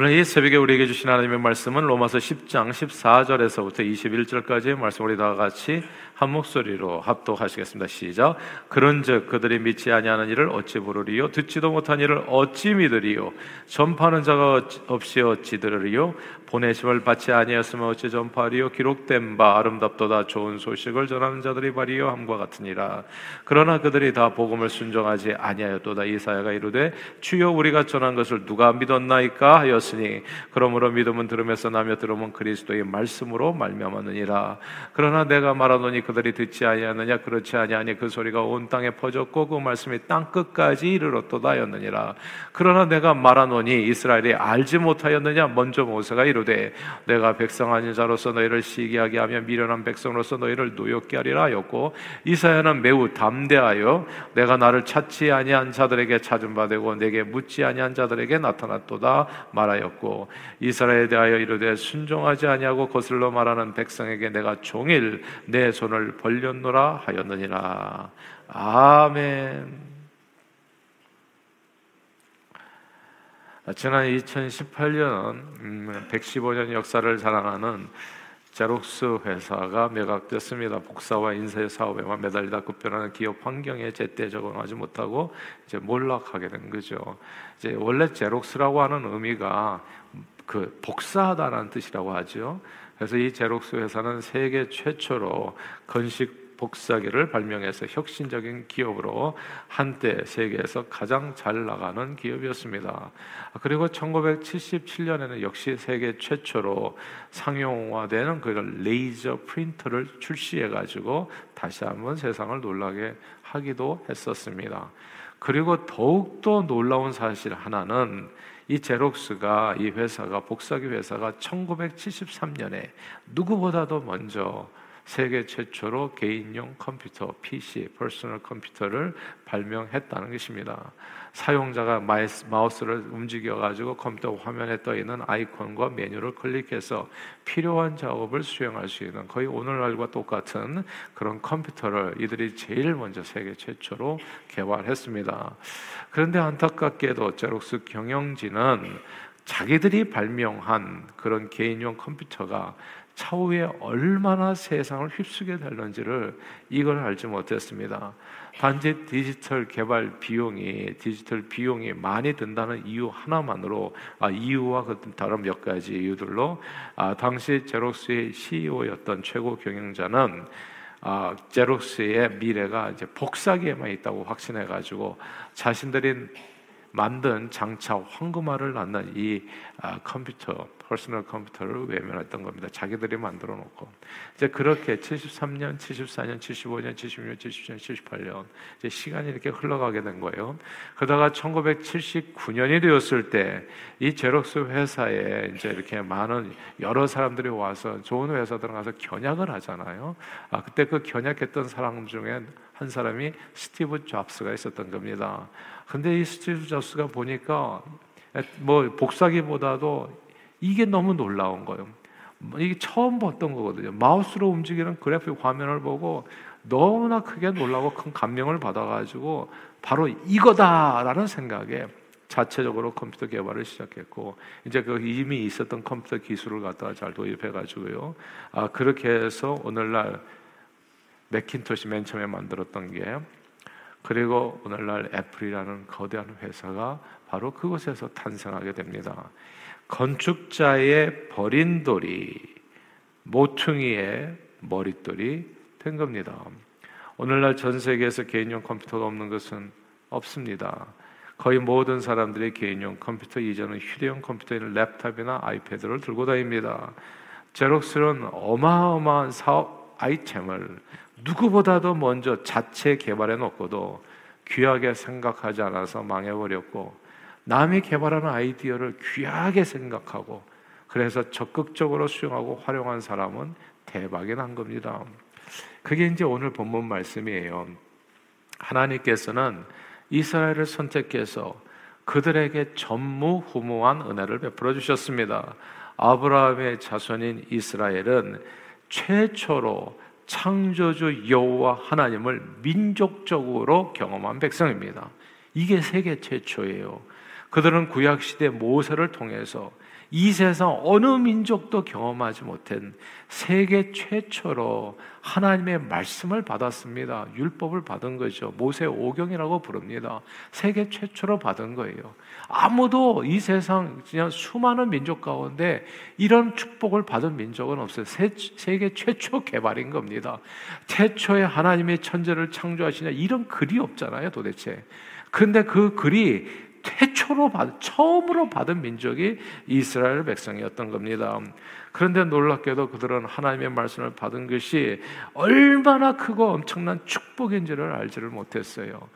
오늘 이 새벽에 우리에게 주신 하나님의 말씀은 로마서 10장 14절에서부터 21절까지의 말씀. 우리 다 같이 한 목소리로 합독하시겠습니다. 시작. 그런즉 그들이 믿지 아니하는 일을 어찌 부르리요? 듣지도 못한 일을 어찌 믿으리요? 전파하는 자가 없이 어찌 들으리요? 보내심을 받지 아니하였으면 어찌 전파하리요? 기록된 바 아름답도다. 좋은 소식을 전하는 자들이 바리요. 함과 같으니라. 그러나 그들이 다 복음을 순종하지 아니하였도다. 이사야가 이르되 주여 우리가 전한 것을 누가 믿었나이까? 하 였으니 그러므로 믿음은 들음에서 나며 들음은 그리스도의 말씀으로 말미암았느니라. 그러나 내가 말하노니 그들이 듣지 아니하느냐? 그렇지 아니하니 그 소리가 온 땅에 퍼졌고 그 말씀이 땅 끝까지 이르렀도다 하였느니라. 그러나 내가 말하노니 이스라엘이 알지 못하였느냐? 먼저 모세가 이르 이르되 내가 백성 아닌 자로서 너희를 시기하게 하며 미련한 백성으로서 너희를 노엽게 하리라 하였고 이사야는 매우 담대하여 내가 나를 찾지 아니한 자들에게 찾은 바 되고 내게 묻지 아니한 자들에게 나타났도다 말하 였고 이스라엘에 대하여 이르되 순종하지 아니하고 거슬러 말하는 백성에게 내가 종일 내 손을 벌렸노라 하였느니라 아멘. 지난 2018년 115년 역사를 자랑하는 제록스 회사가 매각됐습니다. 복사와 인쇄 사업에만 매달리다 급변하는 기업 환경에 제때 적응하지 못하고 이제 몰락하게 된 거죠. 이제 원래 제록스라고 하는 의미가 그 복사하다라는 뜻이라고 하죠. 그래서 이 제록스 회사는 세계 최초로 건식 복사기를 발명해서 혁신적인 기업으로 한때 세계에서 가장 잘 나가는 기업이었습니다. 그리고 1977년에는 역시 세계 최초로 상용화되는 그 레이저 프린터를 출시해 가지고 다시 한번 세상을 놀라게 하기도 했었습니다. 그리고 더욱더 놀라운 사실 하나는 이 제록스가 이 회사가 복사기 회사가 1973년에 누구보다도 먼저 세계 최초로 개인용 컴퓨터 PC 퍼스널 컴퓨터를 발명했다는 것입니다. 사용자가 마우스를 움직여 가지고 컴퓨터 화면에 떠 있는 아이콘과 메뉴를 클릭해서 필요한 작업을 수행할 수 있는 거의 오늘날과 똑같은 그런 컴퓨터를 이들이 제일 먼저 세계 최초로 개발했습니다. 그런데 안타깝게도 제록스 경영진은 자기들이 발명한 그런 개인용 컴퓨터가 차후에 얼마나 세상을 휩쓰게 될는지를 이걸 알지 못했습니다. 단지 디지털 개발 비용이 디지털 비용이 많이 든다는 이유 하나만으로 아, 이유와 그 다른 몇 가지 이유들로 아, 당시 제록스의 CEO였던 최고 경영자는 아, 제록스의 미래가 이제 복사기에만 있다고 확신해 가지고 자신들이 만든 장차 황금알을 낳는 이 아, 컴퓨터 퍼스널 컴퓨터를 외면했던 겁니다. 자기들이 만들어 놓고 이제 그렇게 73년, 74년, 75년, 76년, 77년, 78년 이제 시간이 이렇게 흘러가게 된 거예요. 그러다가 1979년이 되었을 때 이 제록스 회사에 이제 이렇게 많은 여러 사람들이 와서 좋은 회사들 가서 견약을 하잖아요. 아 그때 그 견약했던 사람 중에 한 사람이 스티브 잡스가 있었던 겁니다. 근데 이 스티브 잡스가 보니까 뭐 복사기보다도 이게 너무 놀라운 거예요. 이게 처음 봤던 거거든요. 마우스로 움직이는 그래픽 화면을 보고 너무나 크게 놀라고 큰 감명을 받아가지고 바로 이거다라는 생각에 자체적으로 컴퓨터 개발을 시작했고 이제 그 이미 있었던 컴퓨터 기술을 갖다가 잘 도입해가지고요. 아 그렇게 해서 오늘날 맥킨토시 맨 처음에 만들었던 게 그리고 오늘날 애플이라는 거대한 회사가 바로 그곳에서 탄생하게 됩니다. 건축자의 버린 돌이 모퉁이의 머릿돌이 된 겁니다. 오늘날 전 세계에서 개인용 컴퓨터가 없는 것은 없습니다. 거의 모든 사람들이 개인용 컴퓨터 이전은 휴대용 컴퓨터인 랩탑이나 아이패드를 들고 다닙니다. 제록스는 어마어마한 사업 아이템을 누구보다도 먼저 자체 개발해 놓고도 귀하게 생각하지 않아서 망해버렸고 남이 개발하는 아이디어를 귀하게 생각하고 그래서 적극적으로 수용하고 활용한 사람은 대박이 난 겁니다. 그게 이제 오늘 본문 말씀이에요. 하나님께서는 이스라엘을 선택해서 그들에게 전무후무한 은혜를 베풀어 주셨습니다. 아브라함의 자손인 이스라엘은 최초로 창조주 여호와 하나님을 민족적으로 경험한 백성입니다. 이게 세계 최초예요. 그들은 구약 시대 모세를 통해서 이 세상 어느 민족도 경험하지 못한 세계 최초로 하나님의 말씀을 받았습니다. 율법을 받은 거죠. 모세 오경이라고 부릅니다. 세계 최초로 받은 거예요. 아무도 이 세상 그냥 수많은 민족 가운데 이런 축복을 받은 민족은 없어요. 세계 최초 개발인 겁니다. 최초의 하나님의 천재를 창조하시냐 이런 글이 없잖아요, 도대체. 근데 그 글이 최초로 받, 처음으로 받은 민족이 이스라엘 백성이었던 겁니다. 그런데 놀랍게도 그들은 하나님의 말씀을 받은 것이 얼마나 크고 엄청난 축복인지를 알지를 못했어요.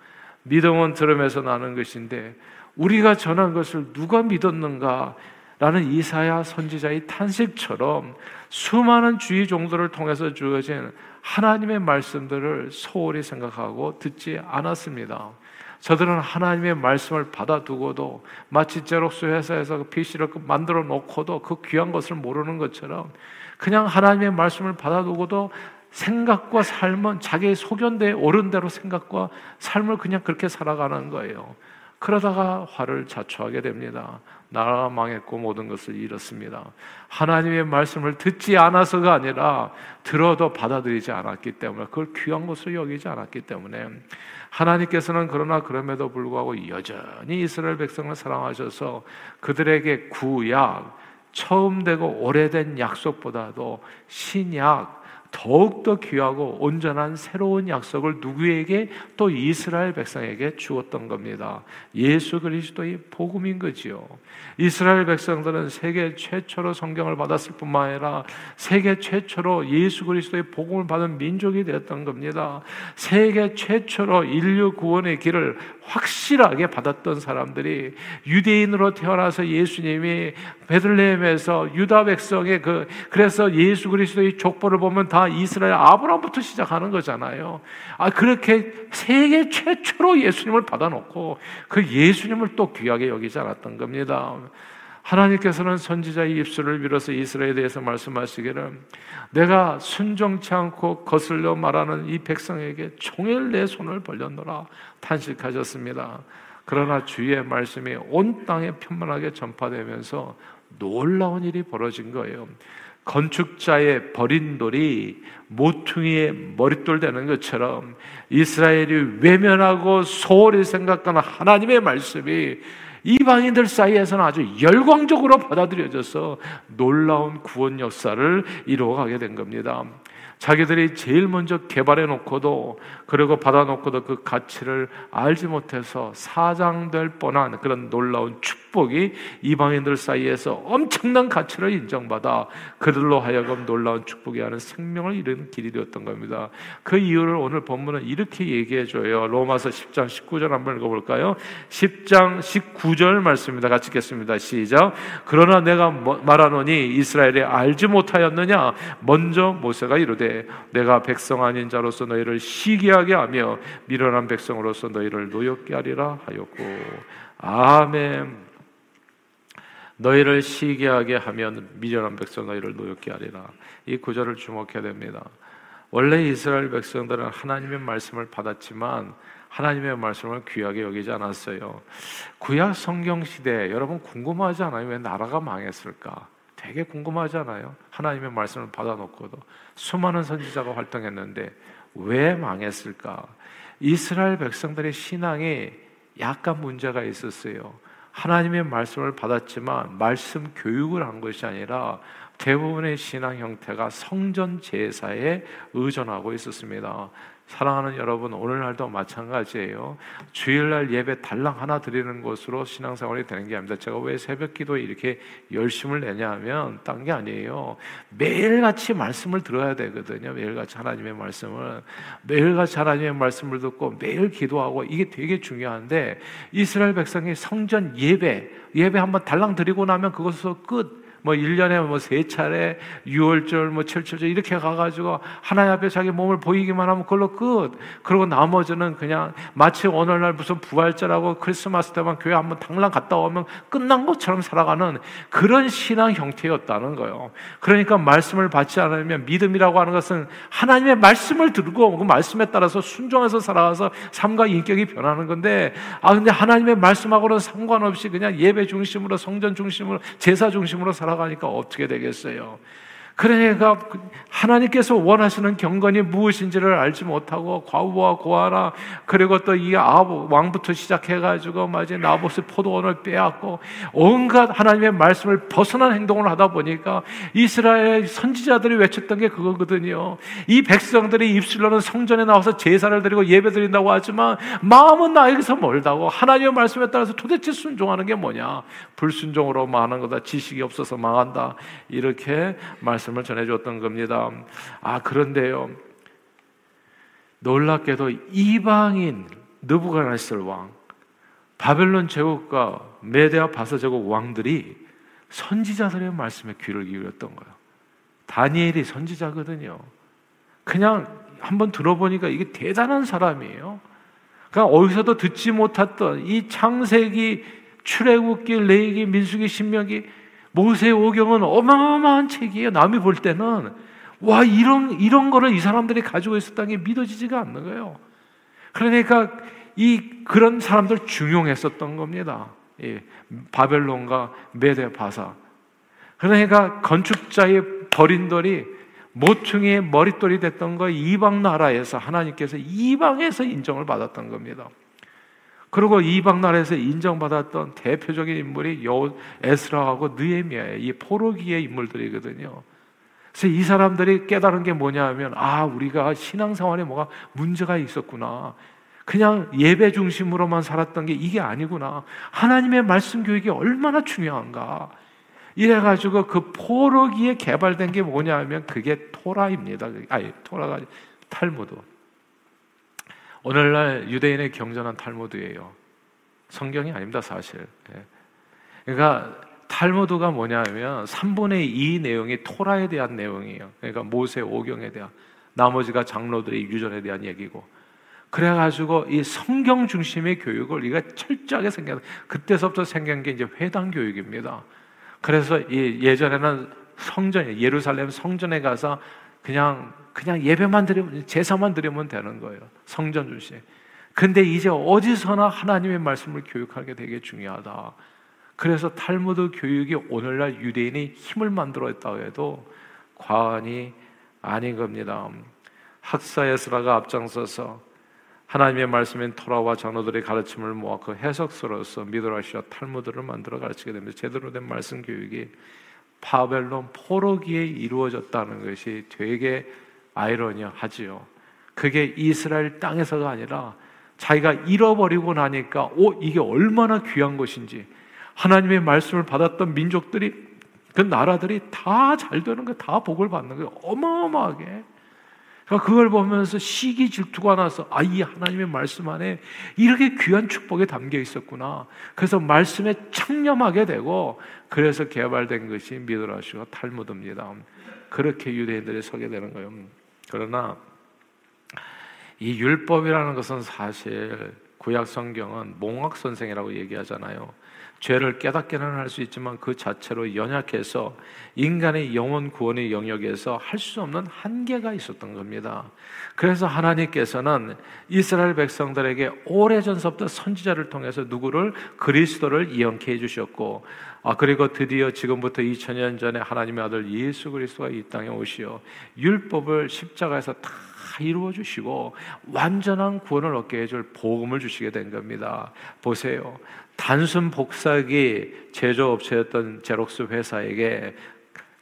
믿음은 들음에서 나는 것인데 우리가 전한 것을 누가 믿었는가? 라는 이사야 선지자의 탄식처럼 수많은 주의 종들을 통해서 주어진 하나님의 말씀들을 소홀히 생각하고 듣지 않았습니다. 저들은 하나님의 말씀을 받아두고도 마치 제록스 회사에서 그 PC를 만들어 놓고도 그 귀한 것을 모르는 것처럼 그냥 하나님의 말씀을 받아두고도 생각과 삶은 자기의 소견대에 옳은 대로 생각과 삶을 그냥 그렇게 살아가는 거예요. 그러다가 화를 자초하게 됩니다. 나라가 망했고 모든 것을 잃었습니다. 하나님의 말씀을 듣지 않아서가 아니라 들어도 받아들이지 않았기 때문에 그걸 귀한 것으로 여기지 않았기 때문에 하나님께서는 그러나 그럼에도 불구하고 여전히 이스라엘 백성을 사랑하셔서 그들에게 구약 처음 되고 오래된 약속보다도 신약 더욱더 귀하고 온전한 새로운 약속을 누구에게 또 이스라엘 백성에게 주었던 겁니다. 예수 그리스도의 복음인 거지요. 이스라엘 백성들은 세계 최초로 성경을 받았을 뿐만 아니라 세계 최초로 예수 그리스도의 복음을 받은 민족이 되었던 겁니다. 세계 최초로 인류 구원의 길을 확실하게 받았던 사람들이 유대인으로 태어나서 예수님이 베들레헴에서 유다 백성의 그 그래서 예수 그리스도의 족보를 보면 다 이스라엘 아브라함부터 시작하는 거잖아요. 아 그렇게 세계 최초로 예수님을 받아놓고 그 예수님을 또 귀하게 여기지 않았던 겁니다. 하나님께서는 선지자의 입술을 빌어서 이스라엘에 대해서 말씀하시기를 내가 순종치 않고 거슬려 말하는 이 백성에게 종일 내 손을 벌렸노라 탄식하셨습니다. 그러나 주의 말씀이 온 땅에 편만하게 전파되면서 놀라운 일이 벌어진 거예요. 건축자의 버린 돌이 모퉁이의 머릿돌 되는 것처럼 이스라엘이 외면하고 소홀히 생각하는 하나님의 말씀이 이방인들 사이에서는 아주 열광적으로 받아들여져서 놀라운 구원 역사를 이루어가게 된 겁니다. 자기들이 제일 먼저 개발해 놓고도 그리고 받아 놓고도 그 가치를 알지 못해서 사장될 뻔한 그런 놀라운 축복이 이방인들 사이에서 엄청난 가치를 인정받아 그들로 하여금 놀라운 축복이 하는 생명을 이루는 길이 되었던 겁니다. 그 이유를 오늘 본문은 이렇게 얘기해 줘요. 로마서 10장 19절 한번 읽어 볼까요? 10장 19절 말씀입니다. 같이 읽겠습니다. 시작. 그러나 내가 뭐 말하노니 이스라엘에 알지 못하였느냐 먼저 모세가 이르되 이르되 내가 백성 아닌 자로서 너희를 시기하게 하며 미련한 백성으로서 너희를 노엽게 하리라 하였고 아멘. 너희를 시기하게 하면 미련한 백성 너희를 노엽게 하리라. 이 구절을 주목해야 됩니다. 원래 이스라엘 백성들은 하나님의 말씀을 받았지만 하나님의 말씀을 귀하게 여기지 않았어요. 구약 성경 시대 여러분 궁금하지 않아요? 왜 나라가 망했을까? 되게 궁금하잖아요. 하나님의 말씀을 받아놓고도 수많은 선지자가 활동했는데 왜 망했을까? 이스라엘 백성들의 신앙에 약간 문제가 있었어요. 하나님의 말씀을 받았지만 말씀 교육을 한 것이 아니라 대부분의 신앙 형태가 성전 제사에 의존하고 있었습니다. 사랑하는 여러분, 오늘날도 마찬가지예요. 주일날 예배 달랑 하나 드리는 것으로 신앙생활이 되는 게 아닙니다. 제가 왜 새벽 기도에 이렇게 열심을 내냐 하면, 딴 게 아니에요. 매일같이 말씀을 들어야 되거든요. 매일같이 하나님의 말씀을. 매일같이 하나님의 말씀을 듣고 매일 기도하고 이게 되게 중요한데, 이스라엘 백성이 성전 예배, 예배 한번 달랑 드리고 나면 그것으로 끝. 뭐 1년에 뭐 세 차례 6월절 뭐 7철절 이렇게 가가지고 하나님 앞에 자기 몸을 보이기만 하면 그걸로 끝. 그리고 나머지는 그냥 마치 오늘날 무슨 부활절하고 크리스마스 때만 교회 한번 당랑 갔다 오면 끝난 것처럼 살아가는 그런 신앙 형태였다는 거예요. 그러니까 말씀을 받지 않으면 믿음이라고 하는 것은 하나님의 말씀을 들고 그 말씀에 따라서 순종해서 살아가서 삶과 인격이 변하는 건데 아 근데 하나님의 말씀하고는 상관없이 그냥 예배 중심으로 성전 중심으로 제사 중심으로 살아 가니까 어떻게 되겠어요? 그러니까 하나님께서 원하시는 경건이 무엇인지를 알지 못하고 과부와 고아라 그리고 또 이 왕부터 시작해가지고 마치 나봇의 포도원을 빼앗고 온갖 하나님의 말씀을 벗어난 행동을 하다 보니까 이스라엘 선지자들이 외쳤던 게 그거거든요. 이 백성들이 입술로는 성전에 나와서 제사를 드리고 예배 드린다고 하지만 마음은 나에게서 멀다고 하나님의 말씀에 따라서 도대체 순종하는 게 뭐냐? 불순종으로 망하는 거다. 지식이 없어서 망한다. 이렇게 말씀. 말씀을 전해줬던 겁니다. 아, 그런데요. 놀랍게도 이방인 느부갓네살 왕, 바벨론 제국과 메데아 바사 제국 왕들이 선지자들의 말씀에 귀를 기울였던 거예요. 다니엘이 선지자거든요. 그냥 한번 들어보니까 이게 대단한 사람이에요. 그냥 어디서도 듣지 못했던 이 창세기, 출애굽기, 레이기, 민수기, 신명기 모세 오경은 어마어마한 책이에요. 남이 볼 때는 와 이런 이런 거를 이 사람들이 가지고 있었다는 게 믿어지지가 않는 거예요. 그러니까 이 그런 사람들 중용했었던 겁니다. 예, 바벨론과 메데 바사. 그러니까 건축자의 버린 돌이 모퉁이의 머릿돌이 됐던 거 이방 나라에서 하나님께서 이방에서 인정을 받았던 겁니다. 그리고 이방 나라에서 인정받았던 대표적인 인물이 여 에스라하고 느헤미야의 이 포로기의 인물들이거든요. 그래서 이 사람들이 깨달은 게 뭐냐면 아 우리가 신앙생활에 뭐가 문제가 있었구나. 그냥 예배 중심으로만 살았던 게 이게 아니구나. 하나님의 말씀 교육이 얼마나 중요한가. 이래가지고 그 포로기에 개발된 게 뭐냐면 그게 토라입니다. 아니 토라가 탈무드. 오늘날 유대인의 경전한 탈무드예요. 성경이 아닙니다, 사실. 예. 그러니까 탈무드가 뭐냐면 3분의 2 내용이 토라에 대한 내용이에요. 그러니까 모세 오경에 대한 나머지가 장로들의 유전에 대한 얘기고. 그래가지고 이 성경 중심의 교육을 우리가 철저하게 생각. 그때서부터 생긴 게 이제 회당 교육입니다. 그래서 이 예전에는 성전 예루살렘 성전에 가서 그냥 그냥 예배만 드리면 제사만 드리면 되는 거예요. 성전 주시. 근데 이제 어디서나 하나님의 말씀을 교육하게 되게 중요하다. 그래서 탈무드 교육이 오늘날 유대인이 힘을 만들었다고 해도 과언이 아닌 겁니다. 학사 에스라가 앞장서서 하나님의 말씀인 토라와 장로들의 가르침을 모아 그 해석서로서 미드라시와 탈무드를 만들어 가르치게 됩니다. 제대로 된 말씀 교육이 바벨론 포로기에 이루어졌다는 것이 되게 아이러니하지요. 그게 이스라엘 땅에서가 아니라 자기가 잃어버리고 나니까 오 이게 얼마나 귀한 것인지 하나님의 말씀을 받았던 민족들이 그 나라들이 다 잘 되는 거 다 복을 받는 거예요. 어마어마하게. 그러니까 그걸 보면서 시기 질투가 나서 아 이 하나님의 말씀 안에 이렇게 귀한 축복이 담겨 있었구나. 그래서 말씀에 창념하게 되고 그래서 개발된 것이 미드라시와 탈무드입니다. 그렇게 유대인들이 서게 되는 거예요. 그러나 이 율법이라는 것은 사실 구약 성경은 몽학 선생이라고 얘기하잖아요. 죄를 깨닫게는 할 수 있지만 그 자체로 연약해서 인간의 영혼 구원의 영역에서 할 수 없는 한계가 있었던 겁니다. 그래서 하나님께서는 이스라엘 백성들에게 오래전서부터 선지자를 통해서 누구를 그리스도를 이언케 해 주셨고 아 그리고 드디어 지금부터 2000년 전에 하나님의 아들 예수 그리스도가 이 땅에 오시어 율법을 십자가에서 다 이루어 주시고 완전한 구원을 얻게 해줄 복음을 주시게 된 겁니다. 보세요. 단순 복사기 제조업체였던 제록스 회사에게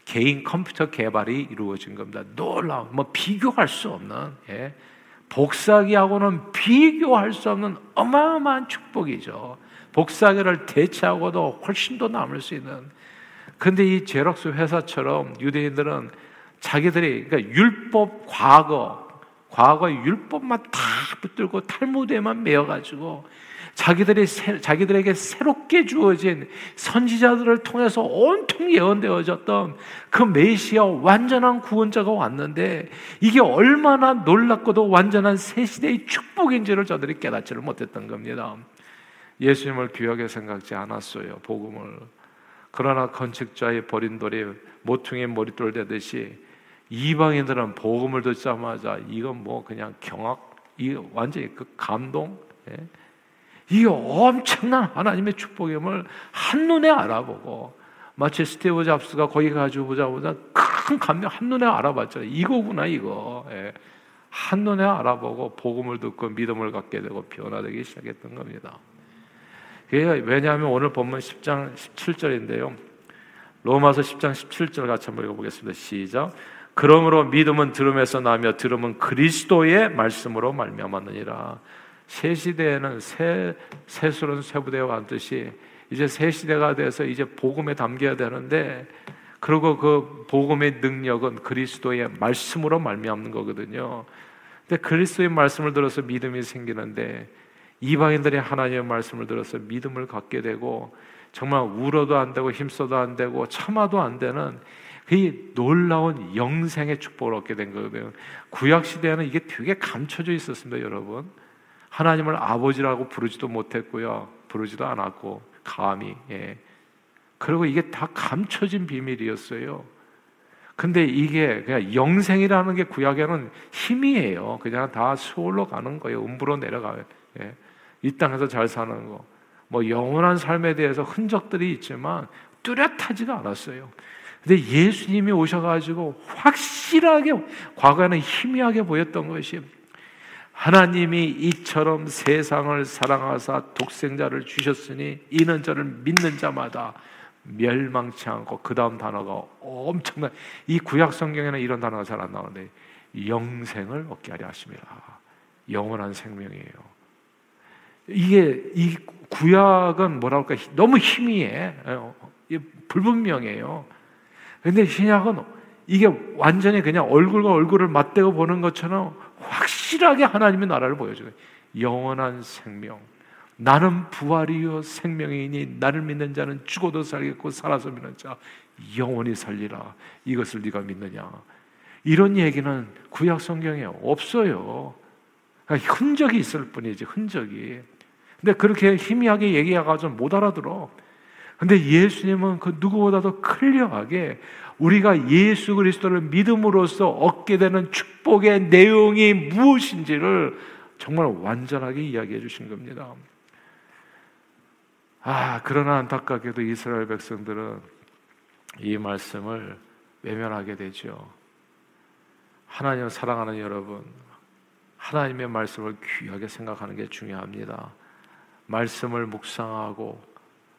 개인 컴퓨터 개발이 이루어진 겁니다. 놀라운, 뭐 비교할 수 없는, 예. 복사기하고는 비교할 수 없는 어마어마한 축복이죠. 복사기를 대체하고도 훨씬 더 남을 수 있는. 근데 이 제록스 회사처럼 유대인들은 자기들이, 그러니까 율법 과거, 과거의 율법만 다 붙들고 탈무드에만 매여가지고 자기들이 자기들에게 새롭게 주어진 선지자들을 통해서 온통 예언되어졌던 그 메시아 완전한 구원자가 왔는데 이게 얼마나 놀랍고도 완전한 새 시대의 축복인지를 저들이 깨닫지를 못했던 겁니다. 예수님을 귀하게 생각지 않았어요. 복음을. 그러나 건축자의 버린 돌이 모퉁이 머릿돌 되듯이 이방인들은 복음을 듣자마자 이건 뭐 그냥 경악, 이 완전히 그 감동, 예? 이 엄청난 하나님의 축복임을 한눈에 알아보고 마치 스티브 잡스가 거기 가지고 보자보자 큰 감명 한눈에 알아봤죠. 이거구나 이거. 예. 한눈에 알아보고 복음을 듣고 믿음을 갖게 되고 변화되기 시작했던 겁니다. 왜냐하면 오늘 본문 10장 17절인데요. 로마서 10장 17절 같이 한번 읽어보겠습니다. 시작. 그러므로 믿음은 들음에서 나며 들음은 그리스도의 말씀으로 말미암았느니라. 새 시대에는 새 새술은 쇠부대와 같듯이 이제 새 시대가 돼서 이제 복음에 담겨야 되는데 그리고 그 복음의 능력은 그리스도의 말씀으로 말미암는 거거든요. 근데 그리스도의 말씀을 들어서 믿음이 생기는데 이방인들이 하나님의 말씀을 들어서 믿음을 갖게 되고 정말 울어도 안 되고 힘써도 안 되고 참아도 안 되는 그 놀라운 영생의 축복을 얻게 된 거거든요. 구약 시대에는 이게 되게 감춰져 있었습니다, 여러분. 하나님을 아버지라고 부르지도 못했고요. 부르지도 않았고 감히 예. 그리고 이게 다 감춰진 비밀이었어요. 근데 이게 그냥 영생이라는 게 구약에는 힘이에요. 그냥 다 수월로 가는 거예요. 음부로 내려가요. 예. 이 땅에서 잘 사는 거. 뭐 영원한 삶에 대해서 흔적들이 있지만 뚜렷하지가 않았어요. 근데 예수님이 오셔가지고 확실하게 과거에는 희미하게 보였던 것이 하나님이 이처럼 세상을 사랑하사 독생자를 주셨으니 이는 저를 믿는 자마다 멸망치 않고 그 다음 단어가 엄청난 이 구약 성경에는 이런 단어가 잘 안 나오는데 영생을 얻게 하려 하십니다. 영원한 생명이에요. 이게 이 구약은 뭐랄까 너무 희미해 어, 불분명해요. 근데 신약은 이게 완전히 그냥 얼굴과 얼굴을 맞대고 보는 것처럼 확실하게 하나님의 나라를 보여줘요. 영원한 생명. 나는 부활이요 생명이니 나를 믿는 자는 죽어도 살겠고 살아서 믿는 자 영원히 살리라. 이것을 네가 믿느냐? 이런 얘기는 구약 성경에 없어요. 흔적이 있을 뿐이지 흔적이. 근데 그렇게 희미하게 얘기해가지고 못 알아들어. 근데 예수님은 그 누구보다도 클리어하게 우리가 예수 그리스도를 믿음으로써 얻게 되는 축복의 내용이 무엇인지를 정말 완전하게 이야기해 주신 겁니다. 아, 그러나 안타깝게도 이스라엘 백성들은 이 말씀을 외면하게 되죠. 하나님을 사랑하는 여러분, 하나님의 말씀을 귀하게 생각하는 게 중요합니다. 말씀을 묵상하고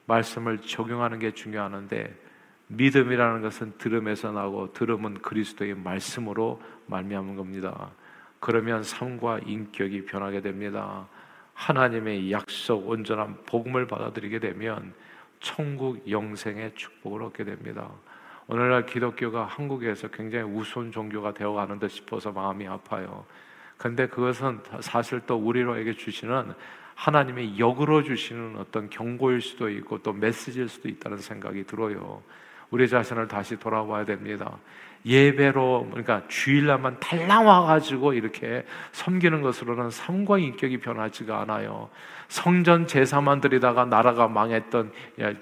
말씀을 적용하는 게 중요한데 믿음이라는 것은 들음에서 나고 들음은 그리스도의 말씀으로 말미암은 겁니다. 그러면 삶과 인격이 변하게 됩니다. 하나님의 약속 온전한 복음을 받아들이게 되면 천국 영생의 축복을 얻게 됩니다. 오늘날 기독교가 한국에서 굉장히 우스운 종교가 되어 가는 듯 싶어서 마음이 아파요. 근데 그것은 사실 또 우리로에게 주시는 하나님의 역으로 주시는 어떤 경고일 수도 있고 또 메시지일 수도 있다는 생각이 들어요. 우리 자신을 다시 돌아봐야 됩니다. 예배로 그러니까 주일날만 달랑 와가지고 이렇게 섬기는 것으로는 삶과 인격이 변하지가 않아요. 성전 제사만 드리다가 나라가 망했던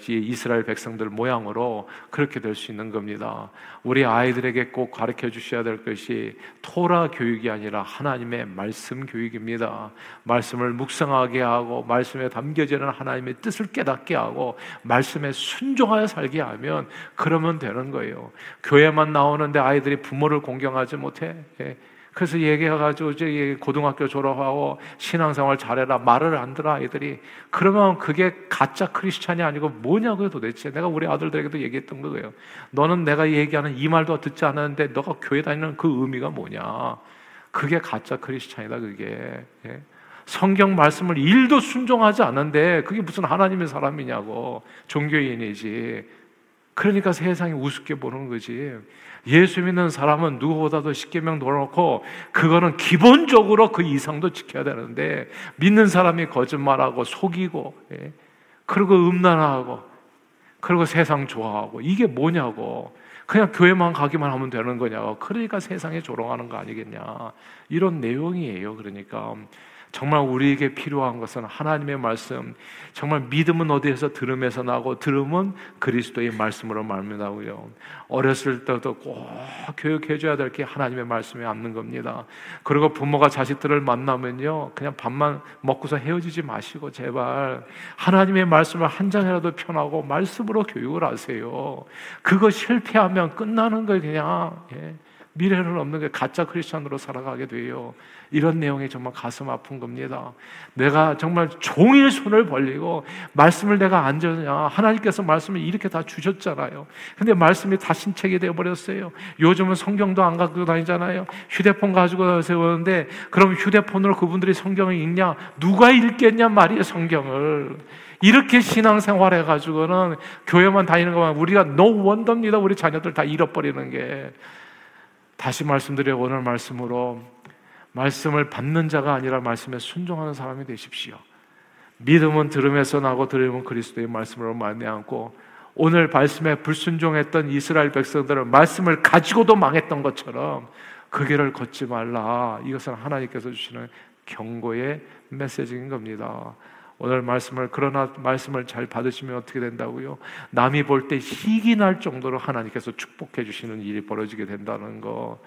이스라엘 백성들 모양으로 그렇게 될 수 있는 겁니다. 우리 아이들에게 꼭 가르쳐 주셔야 될 것이 토라 교육이 아니라 하나님의 말씀 교육입니다. 말씀을 묵상하게 하고 말씀에 담겨지는 하나님의 뜻을 깨닫게 하고 말씀에 순종하여 살게 하면 그러면 되는 거예요. 교회만 나오는데 아이들이 부모를 공경하지 못해. 예. 그래서 얘기해가지고 이제 고등학교 졸업하고 신앙생활 잘해라 말을 안 들어 아이들이 그러면 그게 가짜 크리스찬이 아니고 뭐냐고요 도대체 내가 우리 아들들에게도 얘기했던 거예요 너는 내가 얘기하는 이 말도 듣지 않았는데 너가 교회 다니는 그 의미가 뭐냐 그게 가짜 크리스찬이다 그게 예? 성경 말씀을 일도 순종하지 않는데 그게 무슨 하나님의 사람이냐고 종교인이지 그러니까 세상이 우습게 보는 거지. 예수 믿는 사람은 누구보다도 십계명 돌아놓고 그거는 기본적으로 그 이상도 지켜야 되는데 믿는 사람이 거짓말하고 속이고 예. 그리고 음란하고 그리고 세상 좋아하고 이게 뭐냐고 그냥 교회만 가기만 하면 되는 거냐고 그러니까 세상에 조롱하는 거 아니겠냐 이런 내용이에요 그러니까 정말 우리에게 필요한 것은 하나님의 말씀. 정말 믿음은 어디에서 들음에서 나고 들음은 그리스도의 말씀으로 말미암고요. 어렸을 때도 꼭 교육해 줘야 될 게 하나님의 말씀에 앉는 겁니다. 그리고 부모가 자식들을 만나면요. 그냥 밥만 먹고서 헤어지지 마시고 제발 하나님의 말씀을 한 장이라도 편하고 말씀으로 교육을 하세요. 그거 실패하면 끝나는 거예요, 그냥. 예. 미래는 없는 게 가짜 크리스천으로 살아가게 돼요. 이런 내용이 정말 가슴 아픈 겁니다. 내가 정말 종일 손을 벌리고 말씀을 내가 안 줬냐. 하나님께서 말씀을 이렇게 다 주셨잖아요. 근데 말씀이 다 신책이 되어 버렸어요. 요즘은 성경도 안 갖고 다니잖아요. 휴대폰 가지고 세우는데 그럼 휴대폰으로 그분들이 성경을 읽냐? 누가 읽겠냐 말이에요, 성경을. 이렇게 신앙생활 해가지고는 교회만 다니는 것만 우리가 no 원더입니다. 우리 자녀들 다 잃어버리는 게. 다시 말씀드려 오늘 말씀으로 말씀을 받는 자가 아니라 말씀에 순종하는 사람이 되십시오. 믿음은 들음에서 나고 들음은 그리스도의 말씀으로 말미암고 오늘 말씀에 불순종했던 이스라엘 백성들은 말씀을 가지고도 망했던 것처럼 그 길을 걷지 말라. 이것은 하나님께서 주시는 경고의 메시지인 겁니다. 오늘 말씀을 그러나 말씀을 잘 받으시면 어떻게 된다고요? 남이 볼 때 희귀 날 정도로 하나님께서 축복해 주시는 일이 벌어지게 된다는 거.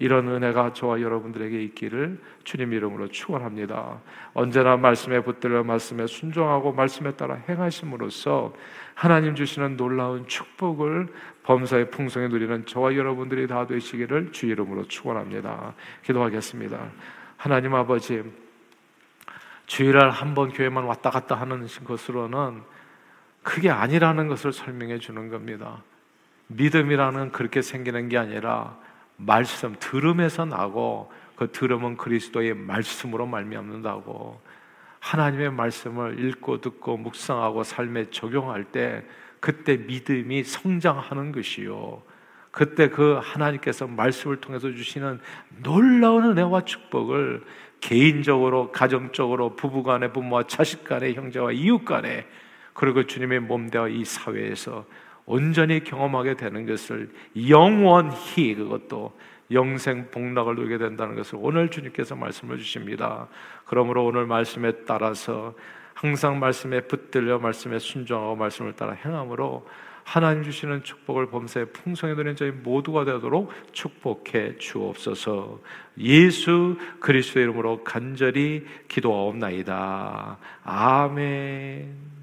이런 은혜가 저와 여러분들에게 있기를 주님 이름으로 축원합니다. 언제나 말씀에 붙들려 말씀에 순종하고 말씀에 따라 행하심으로써 하나님 주시는 놀라운 축복을 범사의 풍성에 누리는 저와 여러분들이 다 되시기를 주 이름으로 축원합니다. 기도하겠습니다. 하나님 아버지 주일날 한 번 교회만 왔다 갔다 하는 것으로는 그게 아니라는 것을 설명해 주는 겁니다. 믿음이라는 그렇게 생기는 게 아니라 말씀 들음에서 나고 그 들음은 그리스도의 말씀으로 말미암는다고 하나님의 말씀을 읽고 듣고 묵상하고 삶에 적용할 때 그때 믿음이 성장하는 것이요. 그때 그 하나님께서 말씀을 통해서 주시는 놀라운 은혜와 축복을 개인적으로, 가정적으로, 부부 간에, 부모와 자식 간에, 형제와 이웃 간에, 그리고 주님의 몸되어 이 사회에서 온전히 경험하게 되는 것을 영원히 그것도 영생 복락을 누리게 된다는 것을 오늘 주님께서 말씀을 주십니다. 그러므로 오늘 말씀에 따라서 항상 말씀에 붙들려 말씀에 순종하고 말씀을 따라 행함으로 하나님 주시는 축복을 범사에 풍성히 누리는 저희 모두가 되도록 축복해 주옵소서. 예수 그리스도의 이름으로 간절히 기도하옵나이다. 아멘.